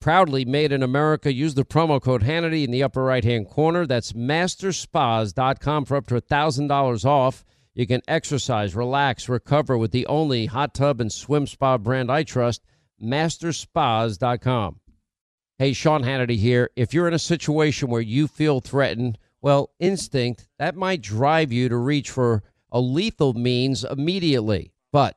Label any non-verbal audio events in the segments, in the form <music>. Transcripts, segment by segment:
Proudly made in America. Use the promo code Hannity in the upper right hand corner. That's masterspas.com for up to $1,000 off. You can exercise, relax, recover with the only hot tub and swim spa brand I trust, masterspas.com. Hey, Sean Hannity here. If you're in a situation where you feel threatened, well, instinct, that might drive you to reach for a lethal means immediately. But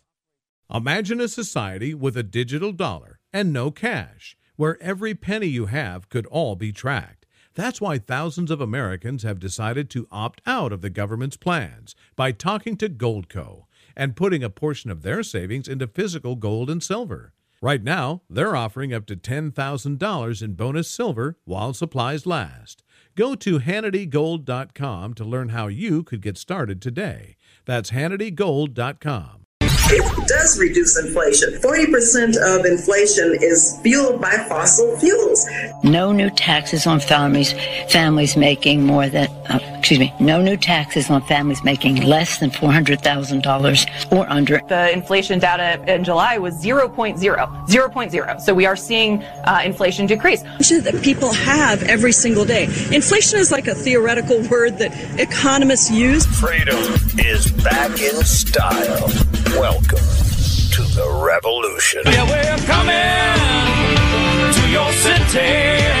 Imagine a society with a digital dollar and no cash, where every penny you have could all be tracked. That's why thousands of Americans have decided to opt out of the government's plans by talking to Goldco and putting a portion of their savings into physical gold and silver. Right now, they're offering up to $10,000 in bonus silver while supplies last. Go to HannityGold.com to learn how you could get started today. That's HannityGold.com it does reduce inflation. 40% of inflation is fueled by fossil fuels. No new taxes on families families making more than uh, excuse me, no new taxes on families making less than $400,000 or under. The inflation data in July was 0.0, 0.0. So we are seeing uh, inflation decrease. That people have every single day. Inflation is like a theoretical word that economists use. Freedom is back in style. Welcome to the revolution. Yeah, we're coming to your city guitars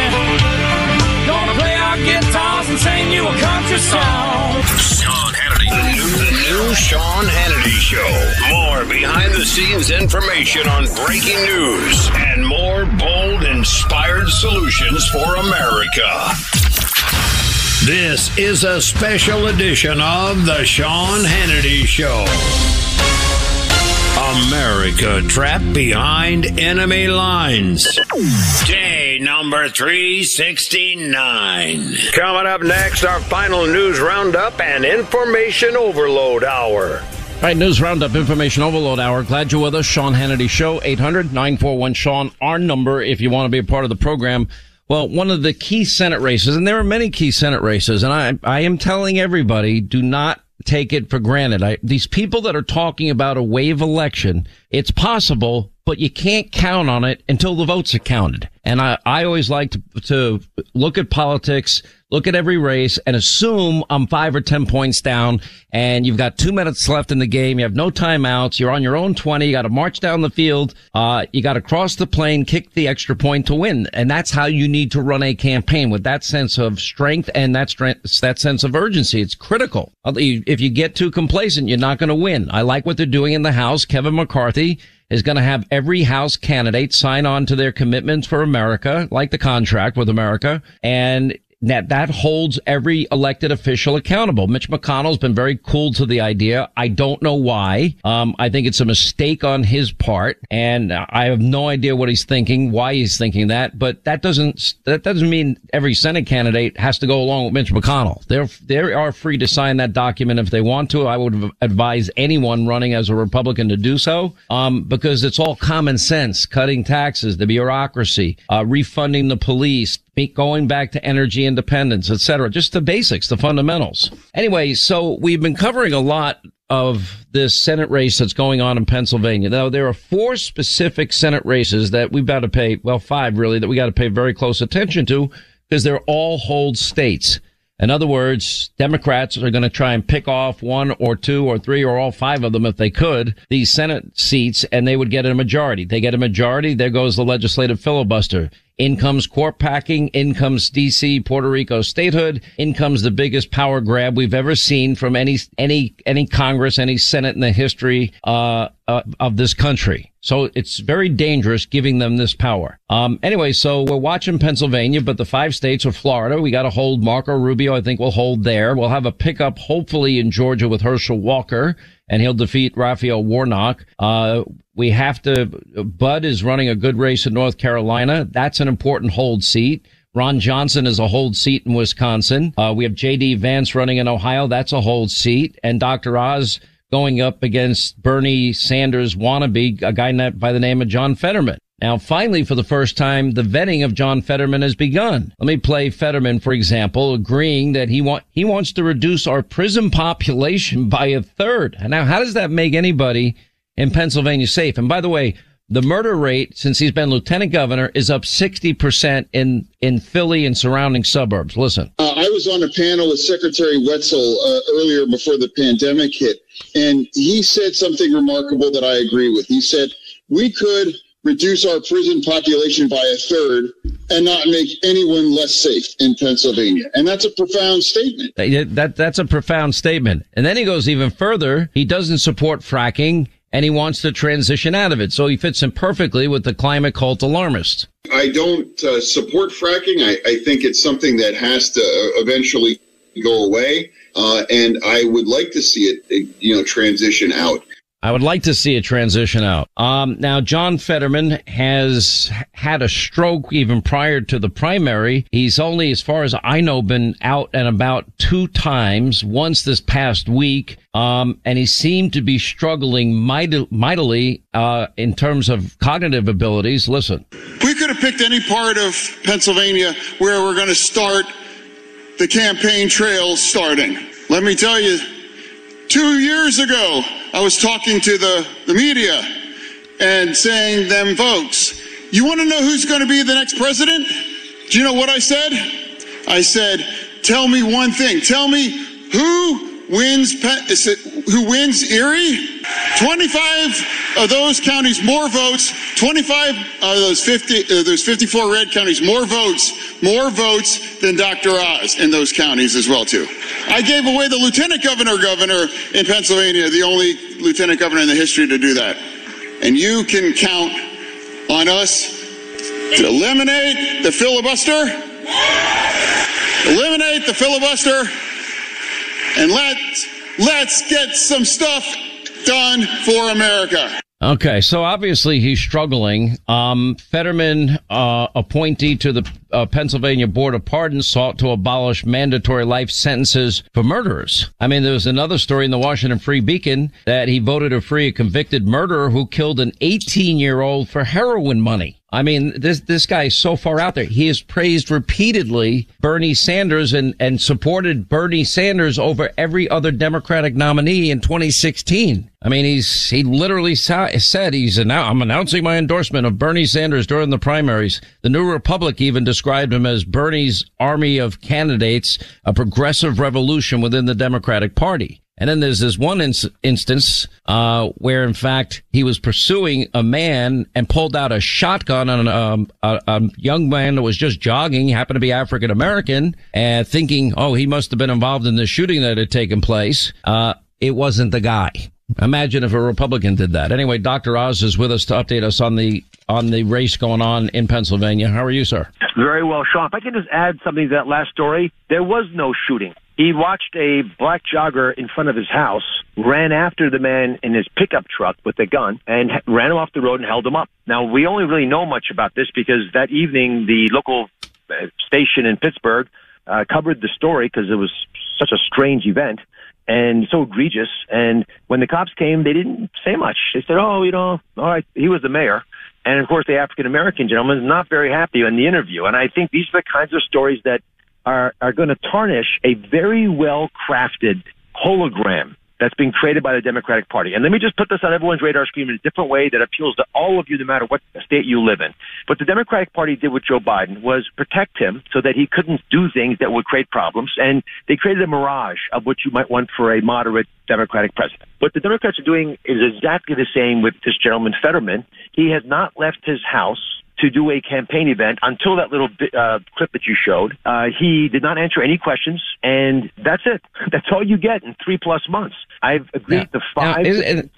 and you a country song. Sean Hannity. The new, new Sean Hannity Show. More behind the scenes information on breaking news and more bold, inspired solutions for America. This is a special edition of The Sean Hannity Show. America trapped behind enemy lines. Day number 369. Coming up next, our final news roundup and information overload hour. All right, News Roundup, Information Overload Hour. Glad you're with us. Sean Hannity Show, 800 941 Sean, our number if you want to be a part of the program. Well, one of the key Senate races, and there are many key Senate races, and I, I am telling everybody, do not take it for granted. I, these people that are talking about a wave election, it's possible, but you can't count on it until the votes are counted. And I, I always like to, to look at politics look at every race and assume I'm five or 10 points down and you've got two minutes left in the game. You have no timeouts. You're on your own 20. You got to march down the field. Uh, you got to cross the plane, kick the extra point to win. And that's how you need to run a campaign with that sense of strength and that strength, that sense of urgency. It's critical. If you get too complacent, you're not going to win. I like what they're doing in the House. Kevin McCarthy is going to have every House candidate sign on to their commitments for America, like the contract with America. And that that holds every elected official accountable. Mitch McConnell's been very cool to the idea. I don't know why. Um, I think it's a mistake on his part, and I have no idea what he's thinking, why he's thinking that. But that doesn't that doesn't mean every Senate candidate has to go along with Mitch McConnell. They're they are free to sign that document if they want to. I would advise anyone running as a Republican to do so, um, because it's all common sense: cutting taxes, the bureaucracy, uh, refunding the police, going back to energy independence, etc. Just the basics, the fundamentals. Anyway, so we've been covering a lot of this Senate race that's going on in Pennsylvania. Now, there are four specific Senate races that we've got to pay, well, five really, that we got to pay very close attention to because they're all hold states. In other words, Democrats are going to try and pick off one or two or three or all five of them if they could, these Senate seats, and they would get a majority. They get a majority, there goes the legislative filibuster. In comes court packing. In comes DC, Puerto Rico statehood. In comes the biggest power grab we've ever seen from any, any, any Congress, any Senate in the history, uh, uh, of this country. So it's very dangerous giving them this power. Um, anyway, so we're watching Pennsylvania, but the five states are Florida. We got to hold Marco Rubio. I think we'll hold there. We'll have a pickup hopefully in Georgia with Herschel Walker and he'll defeat Raphael Warnock. Uh, we have to, Budd is running a good race in North Carolina. That's an important hold seat. Ron Johnson is a hold seat in Wisconsin. Uh, we have J.D. Vance running in Ohio. That's a hold seat. And Dr. Oz going up against Bernie Sanders wannabe, a guy by the name of John Fetterman. Now, finally, for the first time, the vetting of John Fetterman has begun. Let me play Fetterman, for example, agreeing that he want, he wants to reduce our prison population by a third. Now, how does that make anybody in Pennsylvania safe? And by the way, the murder rate since he's been lieutenant governor is up 60% in, in Philly and surrounding suburbs. Listen. Uh, I was on a panel with Secretary Wetzel uh, earlier before the pandemic hit, and he said something remarkable that I agree with. He said, we could reduce our prison population by a third and not make anyone less safe in Pennsylvania. And that's a profound statement. That, that's a profound statement. And then he goes even further. He doesn't support fracking and he wants to transition out of it. So he fits in perfectly with the climate cult alarmist. I don't uh, support fracking. I, I, think it's something that has to uh, eventually go away. Uh, and I would like to see it, you know, transition out. I would like to see a transition out. Um, now, John Fetterman has had a stroke even prior to the primary. He's only, as far as I know, been out and about two times, once this past week. Um, and he seemed to be struggling mightily, uh, in terms of cognitive abilities. Listen. We could have picked any part of Pennsylvania where we're going to start the campaign trail starting. Let me tell you, two years ago, I was talking to the, the media and saying them folks, you want to know who's going to be the next president? Do you know what I said? I said, tell me one thing. Tell me who wins, who wins Erie? 25 of those counties more votes, 25 of those 50, uh, those 54 red counties more votes, more votes than Dr. Oz in those counties as well too. I gave away the lieutenant governor governor in Pennsylvania, the only lieutenant governor in the history to do that. And you can count on us to eliminate the filibuster, eliminate the filibuster, and let let's get some stuff done for America. Okay, so obviously he's struggling. Um, Fetterman, uh, appointee to the uh, Pennsylvania Board of Pardons, sought to abolish mandatory life sentences for murderers. I mean, there was another story in the Washington Free Beacon that he voted to free a convicted murderer who killed an 18 year old for heroin money. I mean, this, this guy is so far out there. He has praised repeatedly Bernie Sanders and, and supported Bernie Sanders over every other Democratic nominee in 2016. I mean, he's, he literally said he's now, I'm announcing my endorsement of Bernie Sanders during the primaries. The New Republic even described him as Bernie's army of candidates, a progressive revolution within the Democratic Party. And then there's this one ins- instance uh, where, in fact, he was pursuing a man and pulled out a shotgun on um, a, a, young man that was just jogging, happened to be African American, and thinking, oh, he must have been involved in the shooting that had taken place. Uh, it wasn't the guy. Imagine if a Republican did that. Anyway, Dr. Oz is with us to update us on the on the race going on in Pennsylvania. How are you, sir? Very well, Sean. If I can just add something to that last story, there was no shooting. He watched a black jogger in front of his house, ran after the man in his pickup truck with a gun, and ran him off the road and held him up. Now, we only really know much about this because that evening the local uh, station in Pittsburgh uh, covered the story because it was such a strange event and so egregious. And when the cops came, they didn't say much. They said, "Oh, you know, all right." He was the mayor, and of course, the African American gentleman is not very happy in the interview. And I think these are the kinds of stories that are, are going to tarnish a very well crafted hologram that's being created by the Democratic Party. And let me just put this on everyone's radar screen in a different way that appeals to all of you, no matter what state you live in. What the Democratic Party did with Joe Biden was protect him so that he couldn't do things that would create problems. And they created a mirage of what you might want for a moderate Democratic president. What the Democrats are doing is exactly the same with this gentleman, Fetterman. He has not left his house to do a campaign event until that little uh, clip that you showed. Uh, he did not answer any questions, and that's it. <laughs> That's all you get in three plus months. I've agreed to five. Now, is,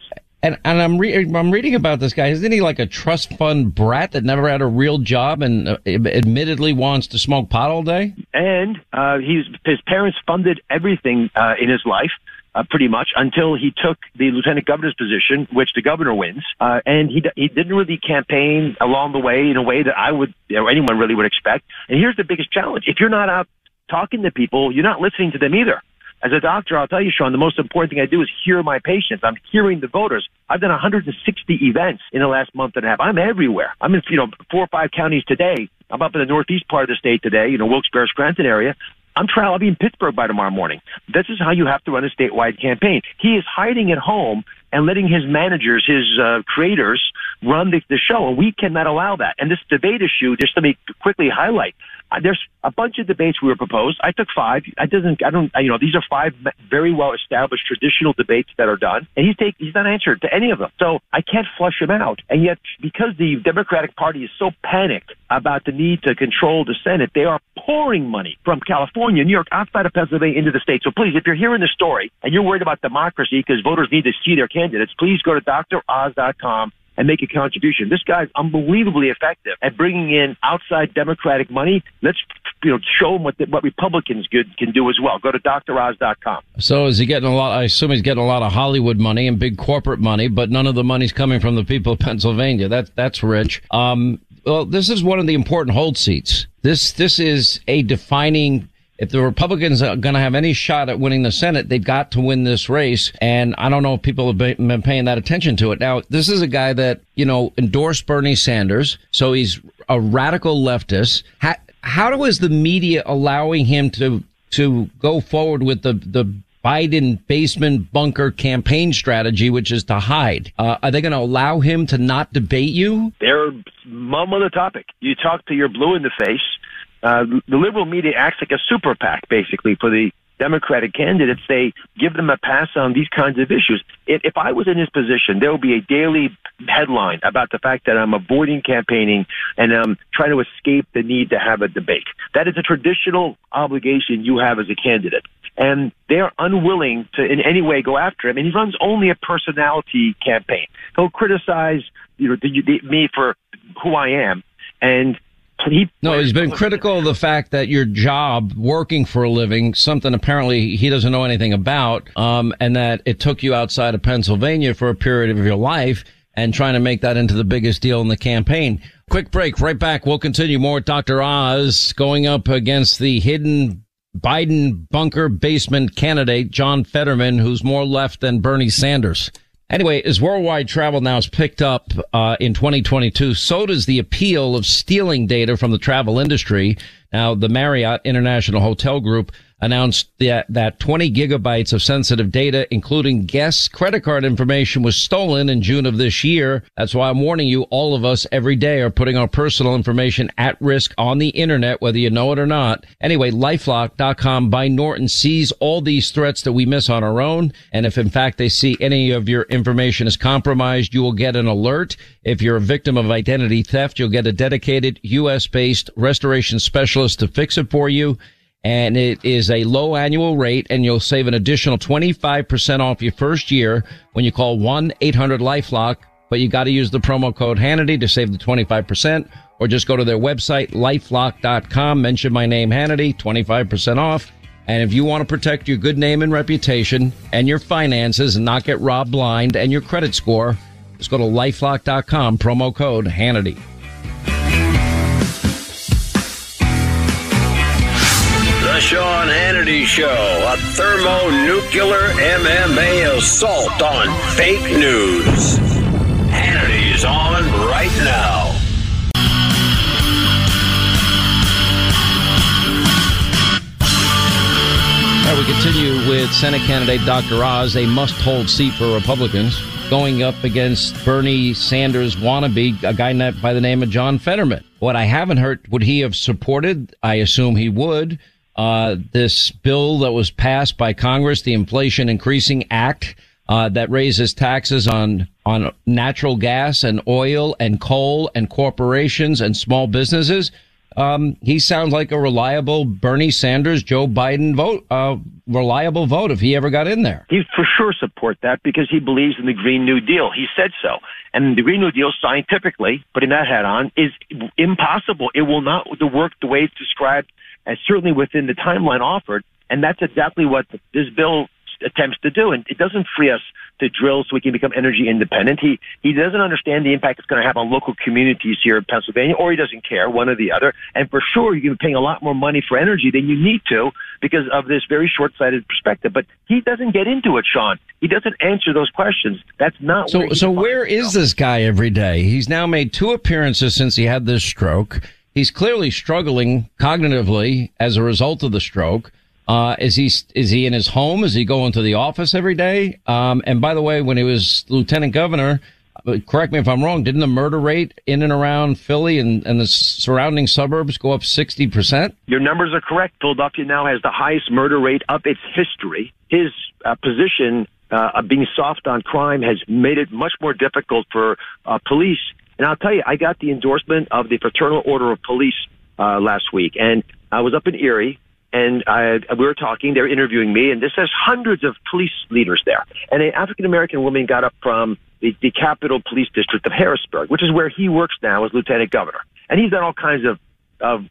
And and I'm re- I'm reading about this guy. Isn't he like a trust fund brat that never had a real job and uh, admittedly wants to smoke pot all day? And uh, he's his parents funded everything uh, in his life. Uh, pretty much until he took the lieutenant governor's position, which the governor wins, uh, and he he didn't really campaign along the way in a way that I would or anyone really would expect. And here's the biggest challenge: if you're not out talking to people, you're not listening to them either. As a doctor, I'll tell you, Sean, the most important thing I do is hear my patients. I'm hearing the voters. I've done 160 events in the last month and a half. I'm everywhere. I'm in, you know, four or five counties today. I'm up in the northeast part of the state today, you know, Wilkes-Barre, Scranton area. I'm trying. I'll be in Pittsburgh by tomorrow morning. This is how you have to run a statewide campaign. He is hiding at home and letting his managers, his uh, creators, run the, the show, and we cannot allow that. And this debate issue, just let me quickly highlight. Uh, there's a bunch of debates we were proposed. I took five. I doesn't. I don't. You know, these are five very well established traditional debates that are done, and he's take he's not answered to any of them. So I can't flush him out. And yet, because the Democratic Party is so panicked about the need to control the Senate, they are pouring money from California, New York, outside of Pennsylvania into the state. So please, if you're hearing the story and you're worried about democracy because voters need to see their candidates, please go to droz.com and make a contribution. This guy's unbelievably effective at bringing in outside Democratic money. Let's you know show him what the, what Republicans good can do as well. Go to droz.com. So is he getting a lot? I assume he's getting a lot of Hollywood money and big corporate money, but none of the money's coming from the people of <laughs> Pennsylvania. That's that's rich. Um, well, this is one of the important hold seats. This this is a defining if the Republicans are going to have any shot at winning the Senate, they've got to win this race. And I don't know if people have been paying that attention to it. Now, this is a guy that, you know, endorsed Bernie Sanders. So he's a radical leftist. How, how is the media allowing him to, to go forward with the, the Biden basement bunker campaign strategy, which is to hide. Uh, are they going to allow him to not debate you? They're mum on the topic. You talk to your blue in the face uh, the liberal media acts like a super PAC, basically, for the Democratic candidates. They give them a pass on these kinds of issues. If, I was in his position, there would be a daily headline about the fact that I'm avoiding campaigning and I'm trying to escape the need to have a debate. That is a traditional obligation you have as a candidate. And they're unwilling to in any way go after him. And he runs only a personality campaign. He'll criticize you know the, the, me for who I am and he no, he's been critical of the fact that your job, working for a living, something apparently he doesn't know anything about, um, and that it took you outside of Pennsylvania for a period of your life and trying to make that into the biggest deal in the campaign. Quick break, right back. We'll continue more with Dr. Oz going up against the hidden Biden bunker basement candidate, John Fetterman, who's more left than Bernie Sanders. Anyway, as worldwide travel now has picked up uh, in 2022, so does the appeal of stealing data from the travel industry. Now, the Marriott International Hotel Group announced that, that 20 gigabytes of sensitive data, including guests' credit card information, was stolen in June of this year. That's why I'm warning you, all of us every day are putting our personal information at risk on the internet, whether you know it or not. Anyway, lifelock.com by Norton sees all these threats that we miss on our own. And if in fact they see any of your information is compromised, you will get an alert. If you're a victim of identity theft, you'll get a dedicated U.S. based restoration specialist to fix it for you and it is a low annual rate and you'll save an additional 25% off your first year when you call 1-800-LifeLock, but you got to use the promo code Hannity to save the 25% or just go to their website, lifelock.com, mention my name, Hannity, 25% off. And if you want to protect your good name and reputation and your finances and not get robbed blind and your credit score, just go to lifelock.com, promo code Hannity. Sean Hannity Show, a thermonuclear MMA assault on fake news. Hannity's on right now. We continue with Senate candidate Dr. Oz, a must hold seat for Republicans, going up against Bernie Sanders wannabe, a guy by the name of John Fetterman. What I haven't heard, would he have supported? I assume he would uh, this bill that was passed by Congress, the Inflation Increasing Act, uh, that raises taxes on on natural gas and oil and coal and corporations and small businesses. um, he sounds like a reliable Bernie Sanders, Joe Biden vote, uh, reliable vote if he ever got in there. He for sure support that because he believes in the Green New Deal. He said so. And the Green New Deal, scientifically, putting that hat on, is impossible. It will not work the way it's described, and certainly within the timeline offered. And that's exactly what this bill attempts to do. And it doesn't free us to drill so we can become energy independent. He he doesn't understand the impact it's going to have on local communities here in Pennsylvania, or he doesn't care, one or the other. And for sure, you're going to be paying a lot more money for energy than you need to because of this very short-sighted perspective. But he doesn't get into it, Sean. He doesn't answer those questions. That's not so. so where is this guy every day? He's now made two appearances since he had this stroke. He's clearly struggling cognitively as a result of the stroke. Uh, is he is he in his home? Is he going to the office every day? Um, and by the way, when he was lieutenant governor, uh, correct me if I'm wrong, didn't the murder rate in and around Philly and, and the surrounding suburbs go up 60%? Your numbers are correct. Philadelphia now has the highest murder rate of its history. His uh, position uh, of being soft on crime has made it much more difficult for uh, police. And I'll tell you, I got the endorsement of the Fraternal Order of Police uh, last week, and I was up in Erie and I, we were talking. They were interviewing me, and this has hundreds of police leaders there. And an African American woman got up from the, the Capitol Police District of Harrisburg, which is where he works now as lieutenant governor. And he's done all kinds of of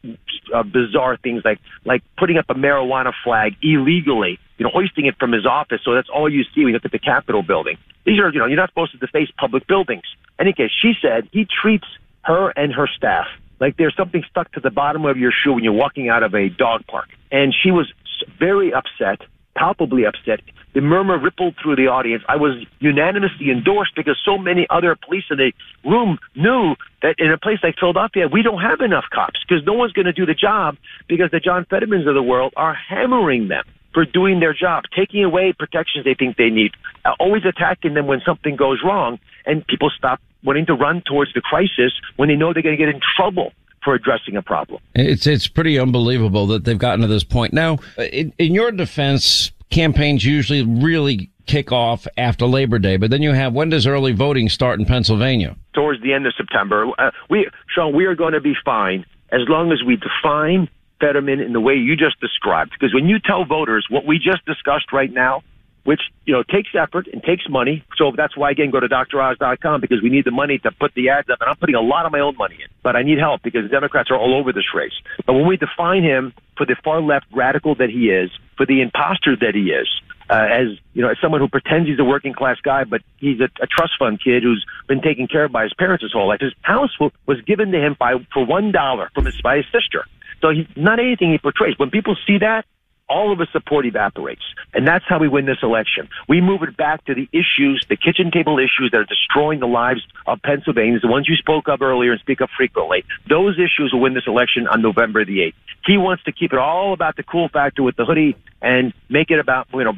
uh, bizarre things like like putting up a marijuana flag illegally, you know, hoisting it from his office. So that's all you see when you look at the Capitol building. These are, you know, you're not supposed to deface public buildings. In any case, she said he treats her and her staff like there's something stuck to the bottom of your shoe when you're walking out of a dog park. And she was very upset, palpably upset. The murmur rippled through the audience. I was unanimously endorsed because so many other police in the room knew that in a place like Philadelphia, we don't have enough cops because no one's going to do the job because the John Fettermans of the world are hammering them for doing their job, taking away protections they think they need, uh, always attacking them when something goes wrong, and people stop wanting to run towards the crisis when they know they're going to get in trouble for addressing a problem. It's it's pretty unbelievable that they've gotten to this point. Now, in, in your defense, campaigns usually really kick off after Labor Day, but then you have when does early voting start in Pennsylvania? Towards the end of September. Uh, we, Sean, we are going to be fine as long as we define Fetterman in the way you just described. Because when you tell voters what we just discussed right now, which you know takes effort and takes money. So that's why again go to droz.com because we need the money to put the ads up, and I'm putting a lot of my own money in. But I need help because the Democrats are all over this race. But when we define him for the far left radical that he is, for the imposter that he is, uh, as you know, as someone who pretends he's a working class guy, but he's a, a trust fund kid who's been taken care of by his parents his whole life. His house was given to him by for one dollar from his by his sister. So he's not anything he portrays. When people see that, all of his support evaporates. And that's how we win this election. We move it back to the issues, the kitchen table issues that are destroying the lives of Pennsylvanians, the ones you spoke of earlier and speak of frequently. Those issues will win this election on November the 8th. He wants to keep it all about the cool factor with the hoodie and make it about, you know,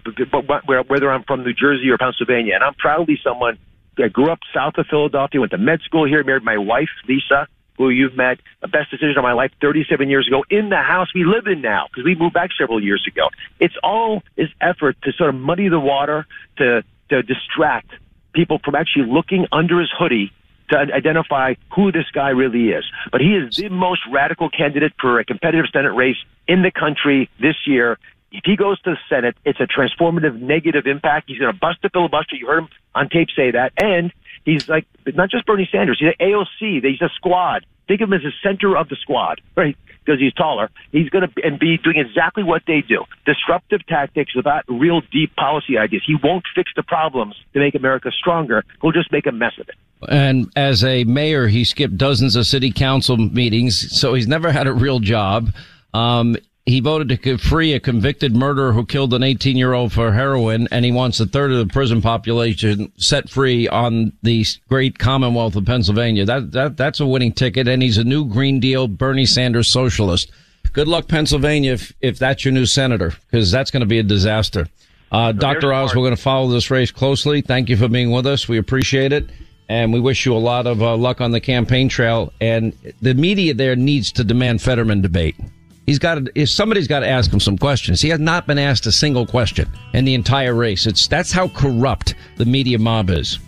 whether I'm from New Jersey or Pennsylvania. And I'm proudly someone I grew up south of Philadelphia, went to med school here, married my wife, Lisa, who you've met, the best decision of my life 37 years ago in the house we live in now because we moved back several years ago. It's all this effort to sort of muddy the water, to, to distract people from actually looking under his hoodie to identify who this guy really is. But he is the most radical candidate for a competitive Senate race in the country this year. If he goes to the Senate, it's a transformative negative impact. He's going to bust the filibuster. You heard him on tape say that. And He's like not just Bernie Sanders. He's an AOC. He's a squad. Think of him as the center of the squad, right? Because he's taller. He's going to and be doing exactly what they do: disruptive tactics without real deep policy ideas. He won't fix the problems to make America stronger. He'll just make a mess of it. And as a mayor, he skipped dozens of city council meetings, so he's never had a real job. Um, he voted to free a convicted murderer who killed an 18 year old for heroin, and he wants a third of the prison population set free on the great Commonwealth of Pennsylvania. That, that, that's a winning ticket, and he's a new Green Deal Bernie Sanders socialist. Good luck, Pennsylvania, if, if that's your new senator, because that's going to be a disaster. Uh, Dr. Oz, we're going to follow this race closely. Thank you for being with us. We appreciate it. And we wish you a lot of uh, luck on the campaign trail. And the media there needs to demand Fetterman debate. He's got to, if somebody's got to ask him some questions. He has not been asked a single question in the entire race. It's that's how corrupt the media mob is.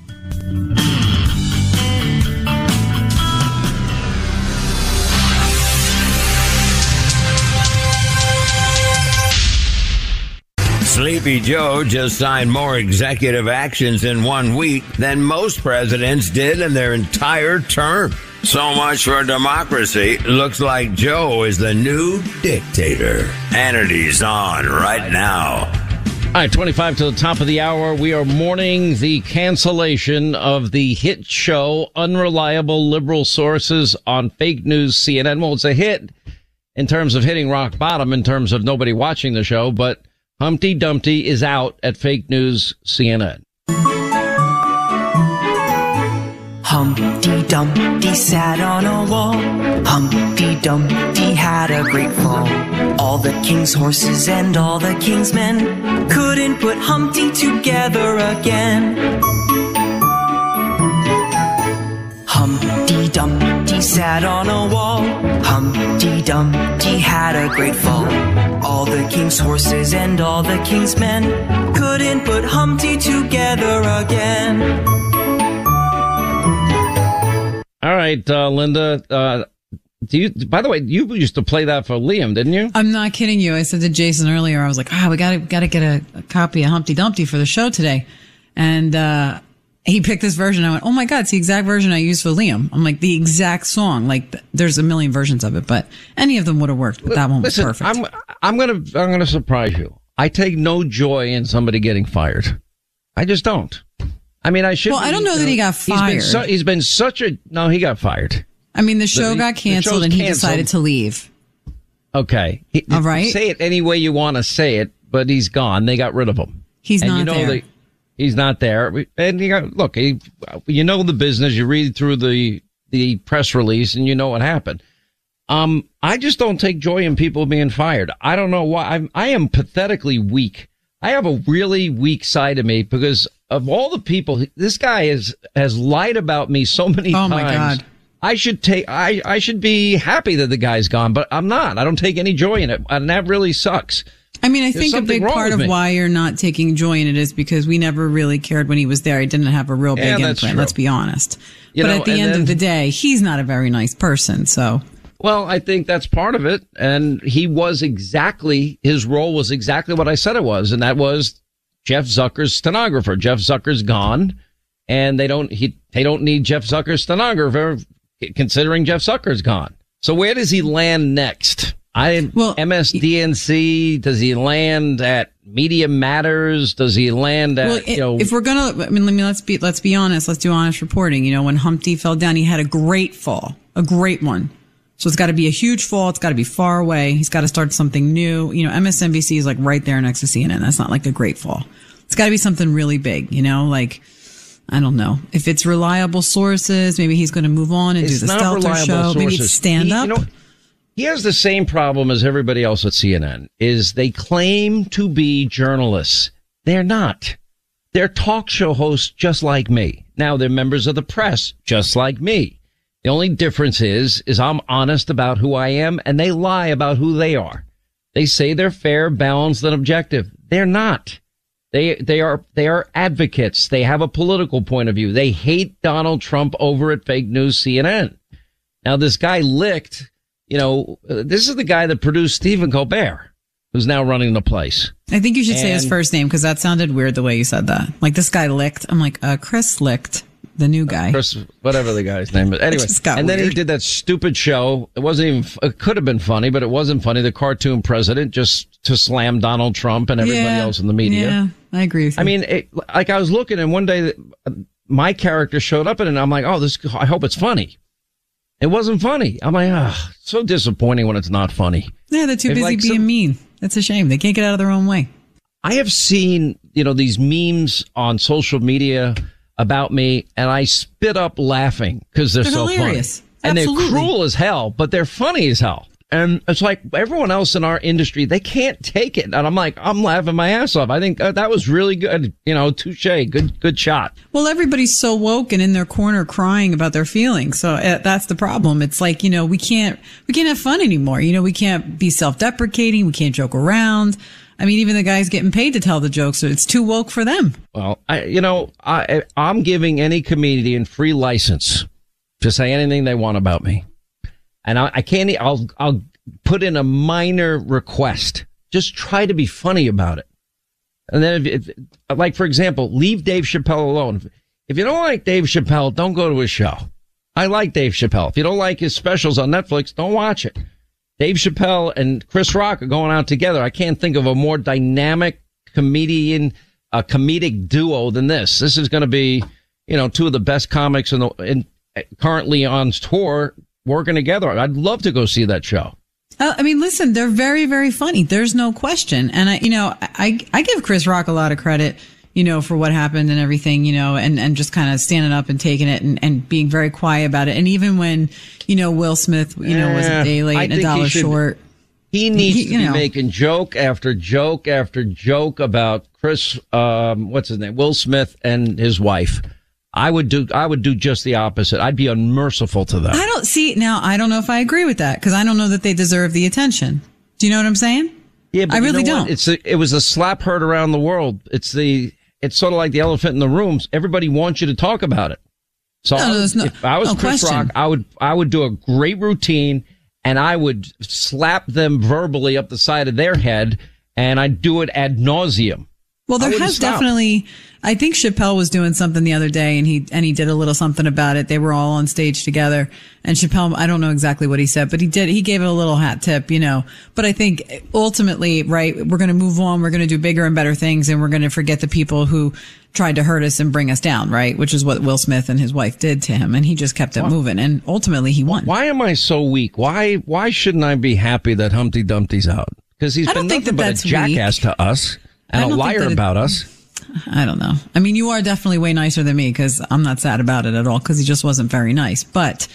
Sleepy Joe just signed more executive actions in one week than most presidents did in their entire term. So much for democracy. Looks like Joe is the new dictator. Hannity's on right now. All right, 25 to the top of the hour. We are mourning the cancellation of the hit show Unreliable Liberal Sources on fake news CNN. Well, it's a hit in terms of hitting rock bottom, in terms of nobody watching the show, but Humpty Dumpty is out at fake news CNN. Humpty Dumpty sat on a wall. Humpty Dumpty had a great fall. All the king's horses and all the king's men couldn't put Humpty together again. Humpty Dumpty sat on a wall. Humpty Dumpty had a great fall. All the king's horses and all the king's men couldn't put Humpty together again. All right, uh, Linda. Uh, do you? By the way, you used to play that for Liam, didn't you? I'm not kidding you. I said to Jason earlier, I was like, ah, we got to got to get a, a copy of Humpty Dumpty for the show today, and uh, he picked this version. I went, oh my god, it's the exact version I used for Liam. I'm like the exact song. Like there's a million versions of it, but any of them would have worked. But that one was Listen, perfect. I'm I'm gonna I'm gonna surprise you. I take no joy in somebody getting fired. I just don't. I mean, I should. Well, I don't know that he got He's been, fired. su- he's been such a no. He got fired. I mean, the show the- got canceled and he canceled. decided to leave. Okay. He- All right. Say it any way you want to say it, but he's gone. They got rid of him. He's And not you know there. that he's not there. And you got, look, he, you know the business. You read through the the press release, and you know what happened. Um, I just don't take joy in people being fired. I don't know why. I'm, I am pathetically weak. I have a really weak side of me because of all the people, this guy has has lied about me so many Oh, times. my God. I should take, I, I should be happy that the guy's gone, but I'm not. I don't take any joy in it. And that really sucks. I mean, I There's think a big part of me. why you're not taking joy in it is because we never really cared when he was there. He didn't have a real big Yeah. Let's be honest. You but know, at the end then- of the day, he's not a very nice person. So Well, I think that's part of it. And he was exactly, his role was exactly what I said it was. And that was Jeff Zucker's stenographer. Jeff Zucker's gone and they don't, he, they don't need Jeff Zucker's stenographer considering Jeff Zucker's gone. So where does he land next? I, well, MSDNC, does he land at Media Matters? Does he land at, well, you know, if we're gonna, I mean, let me let's be let's be honest. Let's do honest reporting. You know, when Humpty fell down, he had a great fall, a great one. So it's got to be a huge fall. It's got to be far away. He's got to start something new. You know, MSNBC is like right there next to CNN. That's not like a great fall. It's got to be something really big. You know, like I don't know if it's reliable sources. Maybe he's going to move on and It's do the Stelter show. Maybe it's stand up. you know, he has the same problem as everybody else at CNN is they claim to be journalists. They're not. They're talk show hosts just like me. Now they're members of the press just like me. The only difference is, is I'm honest about who I am and they lie about who they are. They say they're fair, balanced, and objective. They're not. They, they are, they are advocates. They have a political point of view. They hate Donald Trump over at fake news CNN. Now this guy Licht, you know, uh, this is the guy that produced Stephen Colbert, who's now running the place. I think you should say his first name because that sounded weird the way you said that. Like this guy Licht. I'm like, uh, Chris Licht the new guy. Chris, whatever the guy's name is. <laughs> Anyway, and then he did that stupid show. It wasn't even, it could have been funny, but it wasn't funny. The cartoon president just to slam Donald Trump and everybody Yeah, else in the media. Yeah, I agree with you. I mean, it, like I was looking and one day uh, my character showed up and I'm like, oh, this, I hope it's funny. It wasn't funny. I'm like, ah, so disappointing when it's not funny. yeah, they're too If, busy like, being some- mean. That's a shame. They can't get out of their own way. I have seen, you know, these memes on social media about me and I spit up laughing because they're, They're so hilarious. funny. And they're cruel as hell, but they're funny as hell. And it's like everyone else in our industry, they can't take it. And I'm like, I'm laughing my ass off. I think uh, that was really good. You know, touche. Good, good shot. Well, everybody's so woke and in their corner crying about their feelings. So uh, that's the problem. It's like, you know, we can't, we can't have fun anymore. You know, we can't be self-deprecating. We can't joke around. I mean, even the guys getting paid to tell the jokes, so it's too woke for them. Well, I, you know, I, I'm giving any comedian free license to say anything they want about me. And I, I can't, I'll, I'll put in a minor request. Just try to be funny about it. And then, if, if, like for example, leave Dave Chappelle alone. If you don't like Dave Chappelle, don't go to his show. I like Dave Chappelle. If you don't like his specials on Netflix, don't watch it. Dave Chappelle and Chris Rock are going out together. I can't think of a more dynamic comedian, a comedic duo than this. This is going to be, you know, two of the best comics in the, in, eh, currently on tour working together. I'd love to go see that show. Uh, I mean, listen, they're very, very funny. There's no question. And I, you know, I, I give Chris Rock a lot of credit, you know, for what happened and everything, you know, and, and just kind of standing up and taking it and, and being very quiet about it. And even when, you know, Will Smith, you know, was a day late and a dollar should- short. He needs He- to be know. making joke after joke after joke about Chris, um, what's his name? Will Smith and his wife. I would do, I would do just the opposite. I'd be unmerciful to them. I don't see now. I don't know if I agree with that because I don't know that they deserve the attention. Do you know what I'm saying? Yeah, but I you really know don't. It's a, it was a slap heard around the world. It's the it's sort of like the elephant in the rooms. Everybody wants you to talk about it. So No, I no, no- if I was Chris question. Rock, I would I would do a great routine and I would slap them verbally up the side of their head and I'd do it ad nauseum. Well, there has definitely. I think Chappelle was doing something the other day, and he and he did a little something about it. They were all on stage together, and Chappelle. I don't know exactly what he said, but he did. He gave it a little hat tip, you know. But I think ultimately, right, we're going to move on. We're going to do bigger and better things, and we're going to forget the people who tried to hurt us and bring us down, right? Which is what Will Smith and his wife did to him, and he just kept it moving, and ultimately he won. Why am I so weak? Why why shouldn't I be happy that Humpty Dumpty's out? Because he's I been nothing but a jackass to us and I a don't liar it- about us. I don't know. I mean, you are definitely way nicer than me because I'm not sad about it at all because he just wasn't very nice. But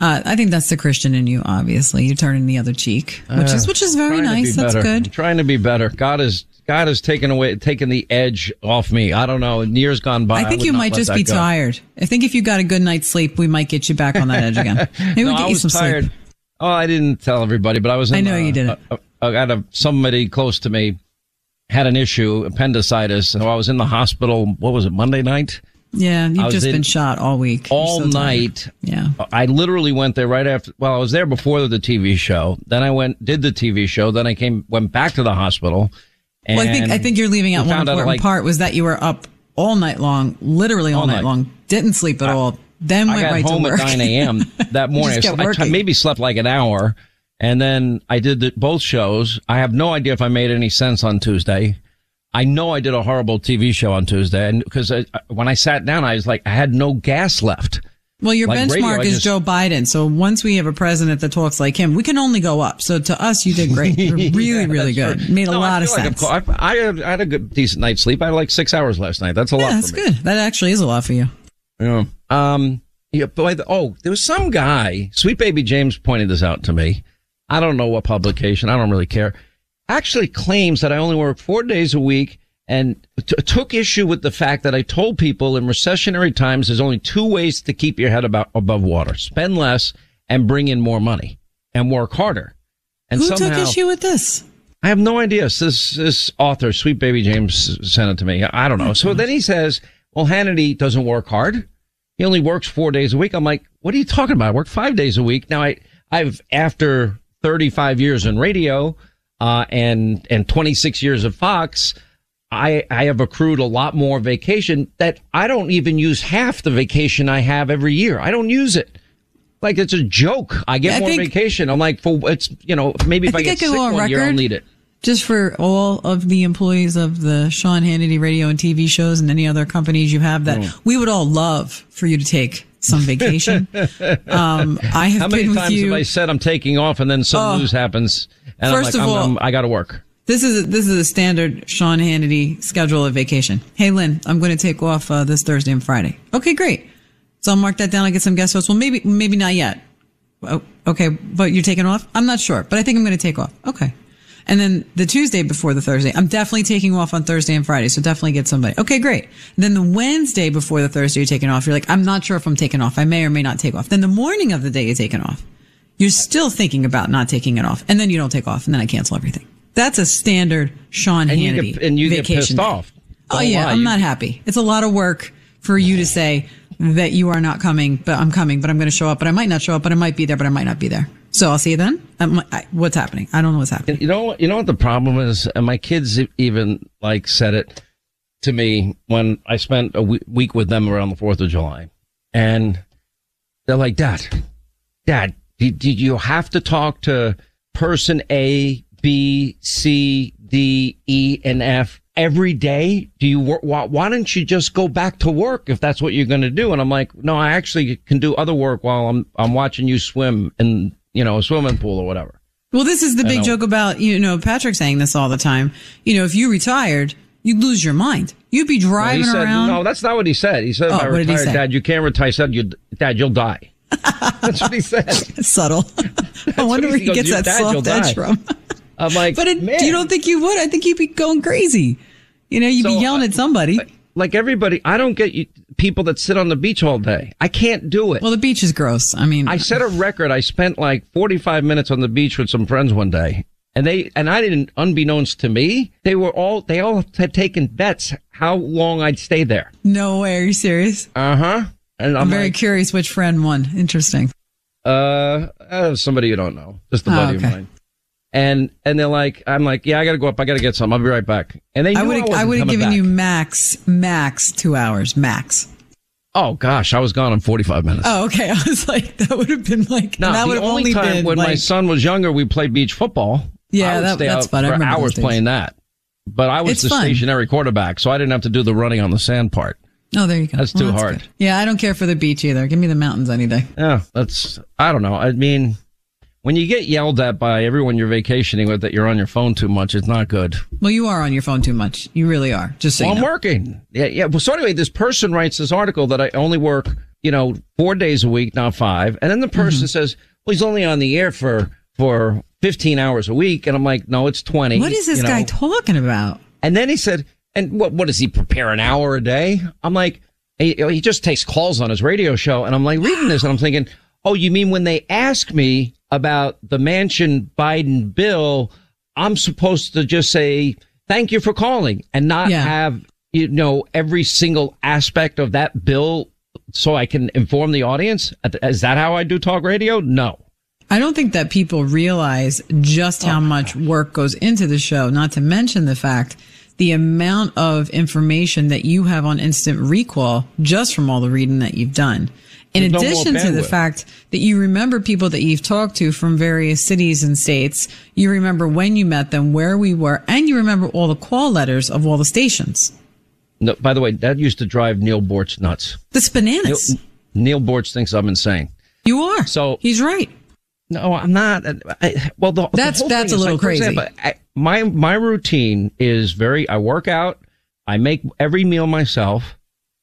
uh, I think that's the Christian in you. Obviously, you're turning the other cheek, which is Uh, which is very nice. That's better. I'm good. trying to be better. God has God has taken away taken the edge off me. I don't know. In years gone by, I think would you might just be go. tired. I think if you got a good night's sleep, we might get you back on that edge again. <laughs> Maybe no, we'll get I you some tired. sleep. Oh, I didn't tell everybody, but I was. In, I know uh, you didn't. I got a somebody close to me had an issue, appendicitis. So I was in the hospital. What was it? Monday night. Yeah, you've just been shot all week. All so night. Yeah. Uh, I literally went there right after. Well, I was there before the TV show. Then I went did the TV show. Then I came went back to the hospital. And Well, I think I think you're leaving out one found out, important like, part was that you were up all night long, literally all, All night, night. long, didn't sleep at all. Then I went right home to work. at 9 a.m. <laughs> that morning. I, I maybe slept like an hour. And then I did the, both shows. I have no idea if I made any sense on Tuesday. I know I did a horrible TV show on Tuesday. And because I, I- when I sat down, I was like, I had no gas left. Well, your Like benchmark radio, is just- Joe Biden. So once we have a president that talks like him, we can only go up. So to us, you did great. <laughs> You're really, Yeah, really good. true. Made a No, I lot of like sense. I, I, had, a good, decent night's sleep. I had like six hours last night. That's a yeah, lot that's for me. good. That actually is a lot for you. Yeah. Um. Yeah. But the, oh, there was some guy. Sweet baby James pointed this out to me. I don't know what publication. I don't really care. Actually claims that I only work four days a week and t- took issue with the fact that I told people in recessionary times there's only two ways to keep your head about above water: spend less and bring in more money and work harder. And Who somehow, took issue with this? I have no idea. So This this author, Sweet Baby James, sent it to me. I don't know. So then he says, "Well, Hannity doesn't work hard. He only works four days a week." I'm like, "What are you talking about? I work five days a week." Now I I've after 35 years in radio uh, and and 26 years of Fox. I, I have accrued a lot more vacation that I don't even use half the vacation I have every year. I don't use it. Like it's a joke. I get I more think- vacation. I'm like, for it's you know maybe if I, I get sick on one year, I'll need it. Just for all of the employees of the Sean Hannity radio and TV shows and any other companies you have that Mm. we would all love for you to take some vacation. <laughs> um, I have How many times you. have I said I'm taking off and then some Oh. news happens and First I'm of like, I'm- all- I'm- I got to work. This is a, this is a standard Sean Hannity schedule of vacation. Hey Lynn, I'm going to take off uh, this Thursday and Friday. Okay, great. So I'll mark that down. I'll get some guest hosts. Well, maybe maybe not yet. Oh, okay, but you're taking off. I'm not sure, but I think I'm going to take off. Okay. And then the Tuesday before the Thursday, I'm definitely taking off on Thursday and Friday. So definitely get somebody. Okay, great. then the Wednesday before the Thursday you're taking off, you're like, I'm not sure if I'm taking off. I may or may not take off. Then the morning of the day you're taking off, you're still thinking about not taking it off. And then you don't take off and then I cancel everything. That's a standard Sean And you Hannity get- and you get vacation pissed day. off. Oh yeah, lie. I'm You- not happy. It's a lot of work for you to say that you are not coming, but I'm coming, but I'm going to show up, but I might not show up, but I might be there, but I might not be there. So I'll see you then. I'm, I, what's happening? I don't know what's happening. You know, you know what the problem is, and my kids even like said it to me when I spent a week with them around the Fourth of July, and they're like, "Dad, Dad, did, you have to talk to person A, B, C, D, E, and F every day? Do you? Why, why don't you just go back to work if that's what you're going to do?" And I'm like, "No, I actually can do other work while I'm I'm watching you swim in you know a swimming pool or whatever." Well, this is the big uh, joke about, you know, Patrick saying this all the time. You know, if you retired, you'd lose your mind. You'd be driving he said, around. No, that's not what he said. He said, Oh, if I he retire. Dad, you can't retire. He said, you, Dad, you'll die. <laughs> that's what he said. <laughs> Subtle. <laughs> I wonder where he goes, gets that dad, soft edge die." from. I'm like, But it, man. you don't think you would? I think you'd be going crazy. You know, you'd be So, yelling uh, at somebody. Like everybody, I don't get you, people that sit on the beach all day. I can't do it. Well, the beach is gross. I mean, I set a record. I spent like 45 minutes on the beach with some friends one day. And they, and I didn't, unbeknownst to me, they were all, they all had taken bets how long I'd stay there. no way. Are you serious? Uh huh. And I'm, I'm, very like, curious which friend won. Interesting. uh, uh, somebody you don't know, just a Oh, buddy okay. of mine. And and they're like, I'm like, yeah, I gotta go up. I gotta get some. I'll be right back. And they, knew I would I, have I would have given back. you max max two hours max. Oh gosh, I was gone in 45 minutes. Oh, okay. <laughs> I was like, that would have been like no, that would the have only only time been when my son was younger, we played beach football. Yeah, I that- that's fun. I for remember hours playing that. But I was It's the fun. stationary quarterback, so I didn't have to do the running on the sand part. Oh, there you go. That's Well, too hard. good. Yeah, I don't care for the beach either. Give me the mountains any day. Yeah, that's I don't know. I mean, when you get yelled at by everyone you're vacationing with that you're on your phone too much, it's not good. Well, you are on your phone too much. You really are. Just so well, you I'm working. Yeah, yeah. Well, so anyway, this person writes this article that I only work, you know, four days a week, not five. And then the person Mm-hmm. says, well, he's only on the air for, for 15 hours a week. And I'm like, no, it's 20. What is this you know. guy talking about? And then he said, and what, what does he prepare an hour a day? I'm like, he, he just takes calls on his radio show. And I'm like reading this and I'm thinking, oh, you mean when they ask me about the Manchin Biden bill, I'm supposed to just say, thank you for calling and not Yeah. have, you know, every single aspect of that bill so I can inform the audience? Is that how I do talk radio? No. I don't think that people realize just Oh, how much work goes into the show, not to mention the fact the amount of information that you have on instant recall just from all the reading that you've done. In There's no addition to the fact that you remember people that you've talked to from various cities and states, you remember when you met them, where we were, and you remember all the call letters of all the stations. No, by the way, that used to drive Neal Boortz nuts. That's Neal, bananas. Neal Boortz thinks I'm insane. you are. So He's right. No, I'm not. I, well, the, the That's- whole that's a little like, crazy. example, I, my my routine is very. I work out. I make every meal myself,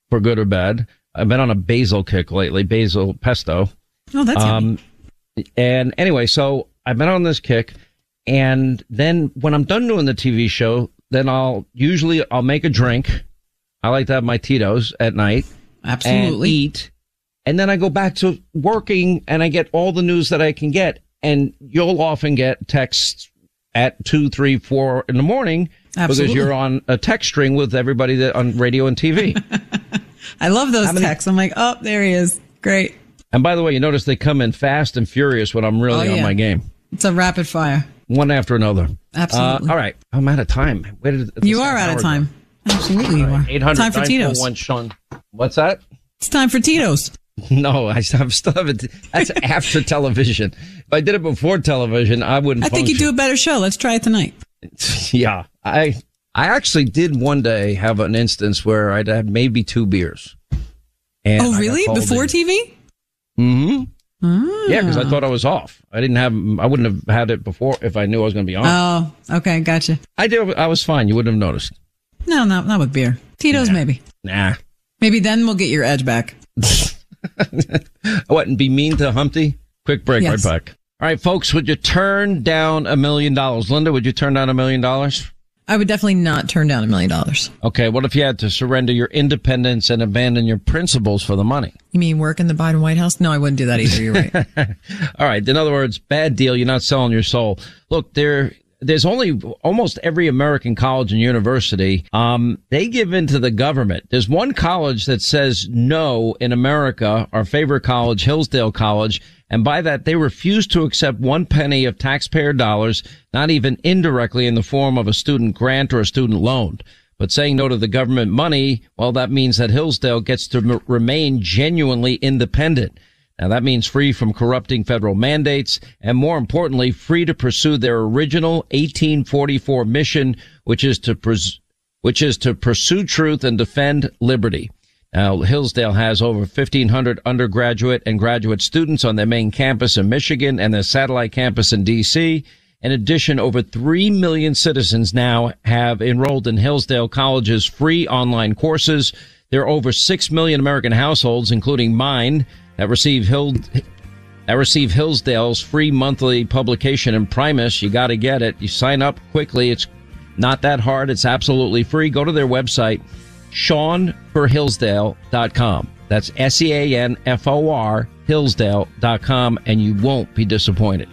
for good or bad. I've been on a basil kick lately, basil pesto. Oh, that's yummy. Um, and anyway, so I've been on this kick, and then when I'm done doing the TV show, then I'll usually I'll make a drink. I like to have my Tito's at night. Absolutely. And eat, and then I go back to working, and I get all the news that I can get. And you'll often get texts at two, three, four in the morning Absolutely. because you're on a text string with everybody that on radio and TV. <laughs> I love those How many- texts. I'm like, oh, there he is. Great. and by the way, you notice they come in fast and furious when I'm really Oh, on my game. It's a rapid fire. one after another. Absolutely. Uh, all right, I'm out of time. Where did You are out hour of go? time. Absolutely, you are. 800 Time for Tito's. 941 Sean. What's that? It's time for Tito's. <laughs> No, I still still have it. That's <laughs> after television. If I did it before television, I wouldn't. I think you'd do a better show. Let's try it tonight. <laughs> Yeah, I I actually did one day have an instance where I'd had maybe two beers. And oh, really? Before TV? Mm-hmm. Ah. Yeah, because I thought I was off. I didn't have. I wouldn't have had it before if I knew I was going to be on. Oh, okay, gotcha. I did. I was fine. You wouldn't have noticed. No, not not with beer. Tito's, maybe. Nah. Maybe then we'll get your edge back. <laughs> What and be mean to Humpty? Quick break, Yes. right back. All right, folks, would you turn down a million dollars? Linda, would you turn down a million dollars? I would definitely not turn down a million dollars. Okay, what if you had to surrender your independence and abandon your principles for the money? You mean work in the Biden White House? No, I wouldn't do that either. You're right. <laughs> All right, in other words, bad deal. You're not selling your soul. Look, there. There's only almost every American college and university. Um, they give in to the government. There's one college that says no in America, our favorite college, Hillsdale College. And by that, they refuse to accept one penny of taxpayer dollars, not even indirectly in the form of a student grant or a student loan. But saying no to the government money, well, that means that Hillsdale gets to m- remain genuinely independent. Now that means free from corrupting federal mandates and more importantly, free to pursue their original 1844 mission, which is to pres- which is to pursue truth and defend liberty. Now, Hillsdale has over 1,500 undergraduate and graduate students on their main campus in Michigan and their satellite campus in D.C. In addition, over 3 million citizens now have enrolled in Hillsdale College's free online courses. There are over 6 million American households, including mine, that receive that receive Hillsdale's free monthly publication Imprimis. You got to get it. You sign up quickly. It's not that hard. It's absolutely free. Go to their website, seanforhillsdale.com. That's S-E-A-N-F-O-R Hillsdale.com and you won't be disappointed.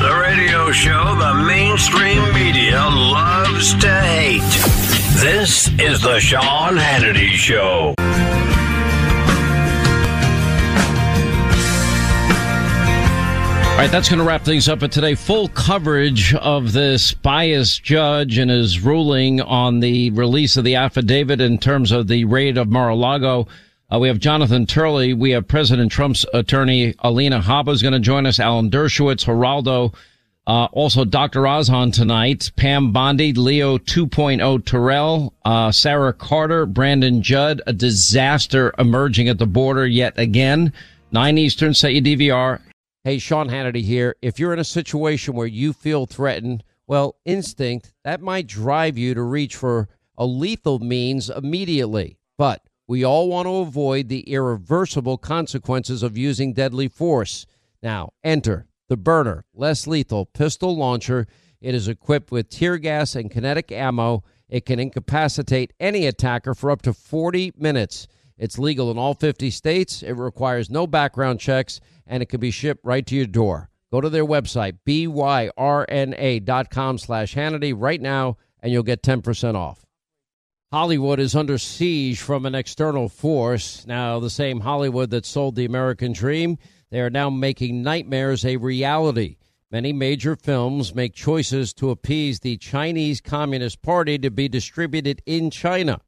The radio show the mainstream media loves to hate. This is the Sean Hannity Show. All right, that's going to wrap things up. But today, full coverage of this biased judge and his ruling on the release of the affidavit in terms of the raid of Mar-a-Lago. Uh, we have Jonathan Turley. We have President Trump's attorney, Alina Habba, is going to join us. Alan Dershowitz, Geraldo. Uh, also Dr. Oz on tonight. Pam Bondi, Leo 2.0 Terrell, uh, Sarah Carter, Brandon Judd. A disaster emerging at the border yet again. 9 Eastern, set your DVR. Hey, Sean Hannity here. If you're in a situation where you feel threatened, well, instinct, that might drive you to reach for a lethal means immediately. But we all want to avoid the irreversible consequences of using deadly force. Now, enter the Byrna, less lethal pistol launcher. It is equipped with tear gas and kinetic ammo. It can incapacitate any attacker for up to 40 minutes. It's legal in all 50 states. It requires no background checks and it can be shipped right to your door. Go to their website, byrna.com slash Hannity right now, and you'll get 10% off. Hollywood is under siege from an external force. Now, the same Hollywood that sold the American dream, they are now making nightmares a reality. Many major films make choices to appease the Chinese Communist Party to be distributed in China.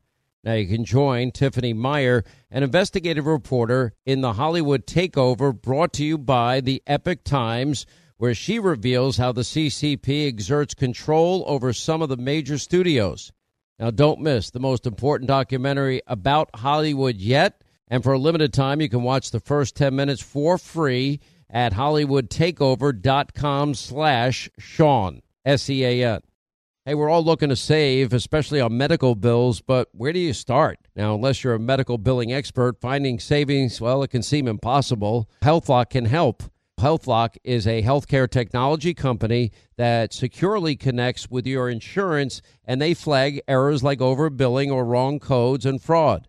Now you can join Tiffany Meier, an investigative reporter in the Hollywood Takeover brought to you by the Epoch Times, where she reveals how the CCP exerts control over some of the major studios. Now don't miss the most important documentary about Hollywood yet. And for a limited time, you can watch the first 10 minutes for free at hollywoodtakeover.com slash Sean, S-E-A-N. Hey, we're all looking to save, especially on medical bills, but where do you start? Now, unless you're a medical billing expert, finding savings, well, it can seem impossible. HealthLock can help. HealthLock is a healthcare technology company that securely connects with your insurance and they flag errors like overbilling or wrong codes and fraud.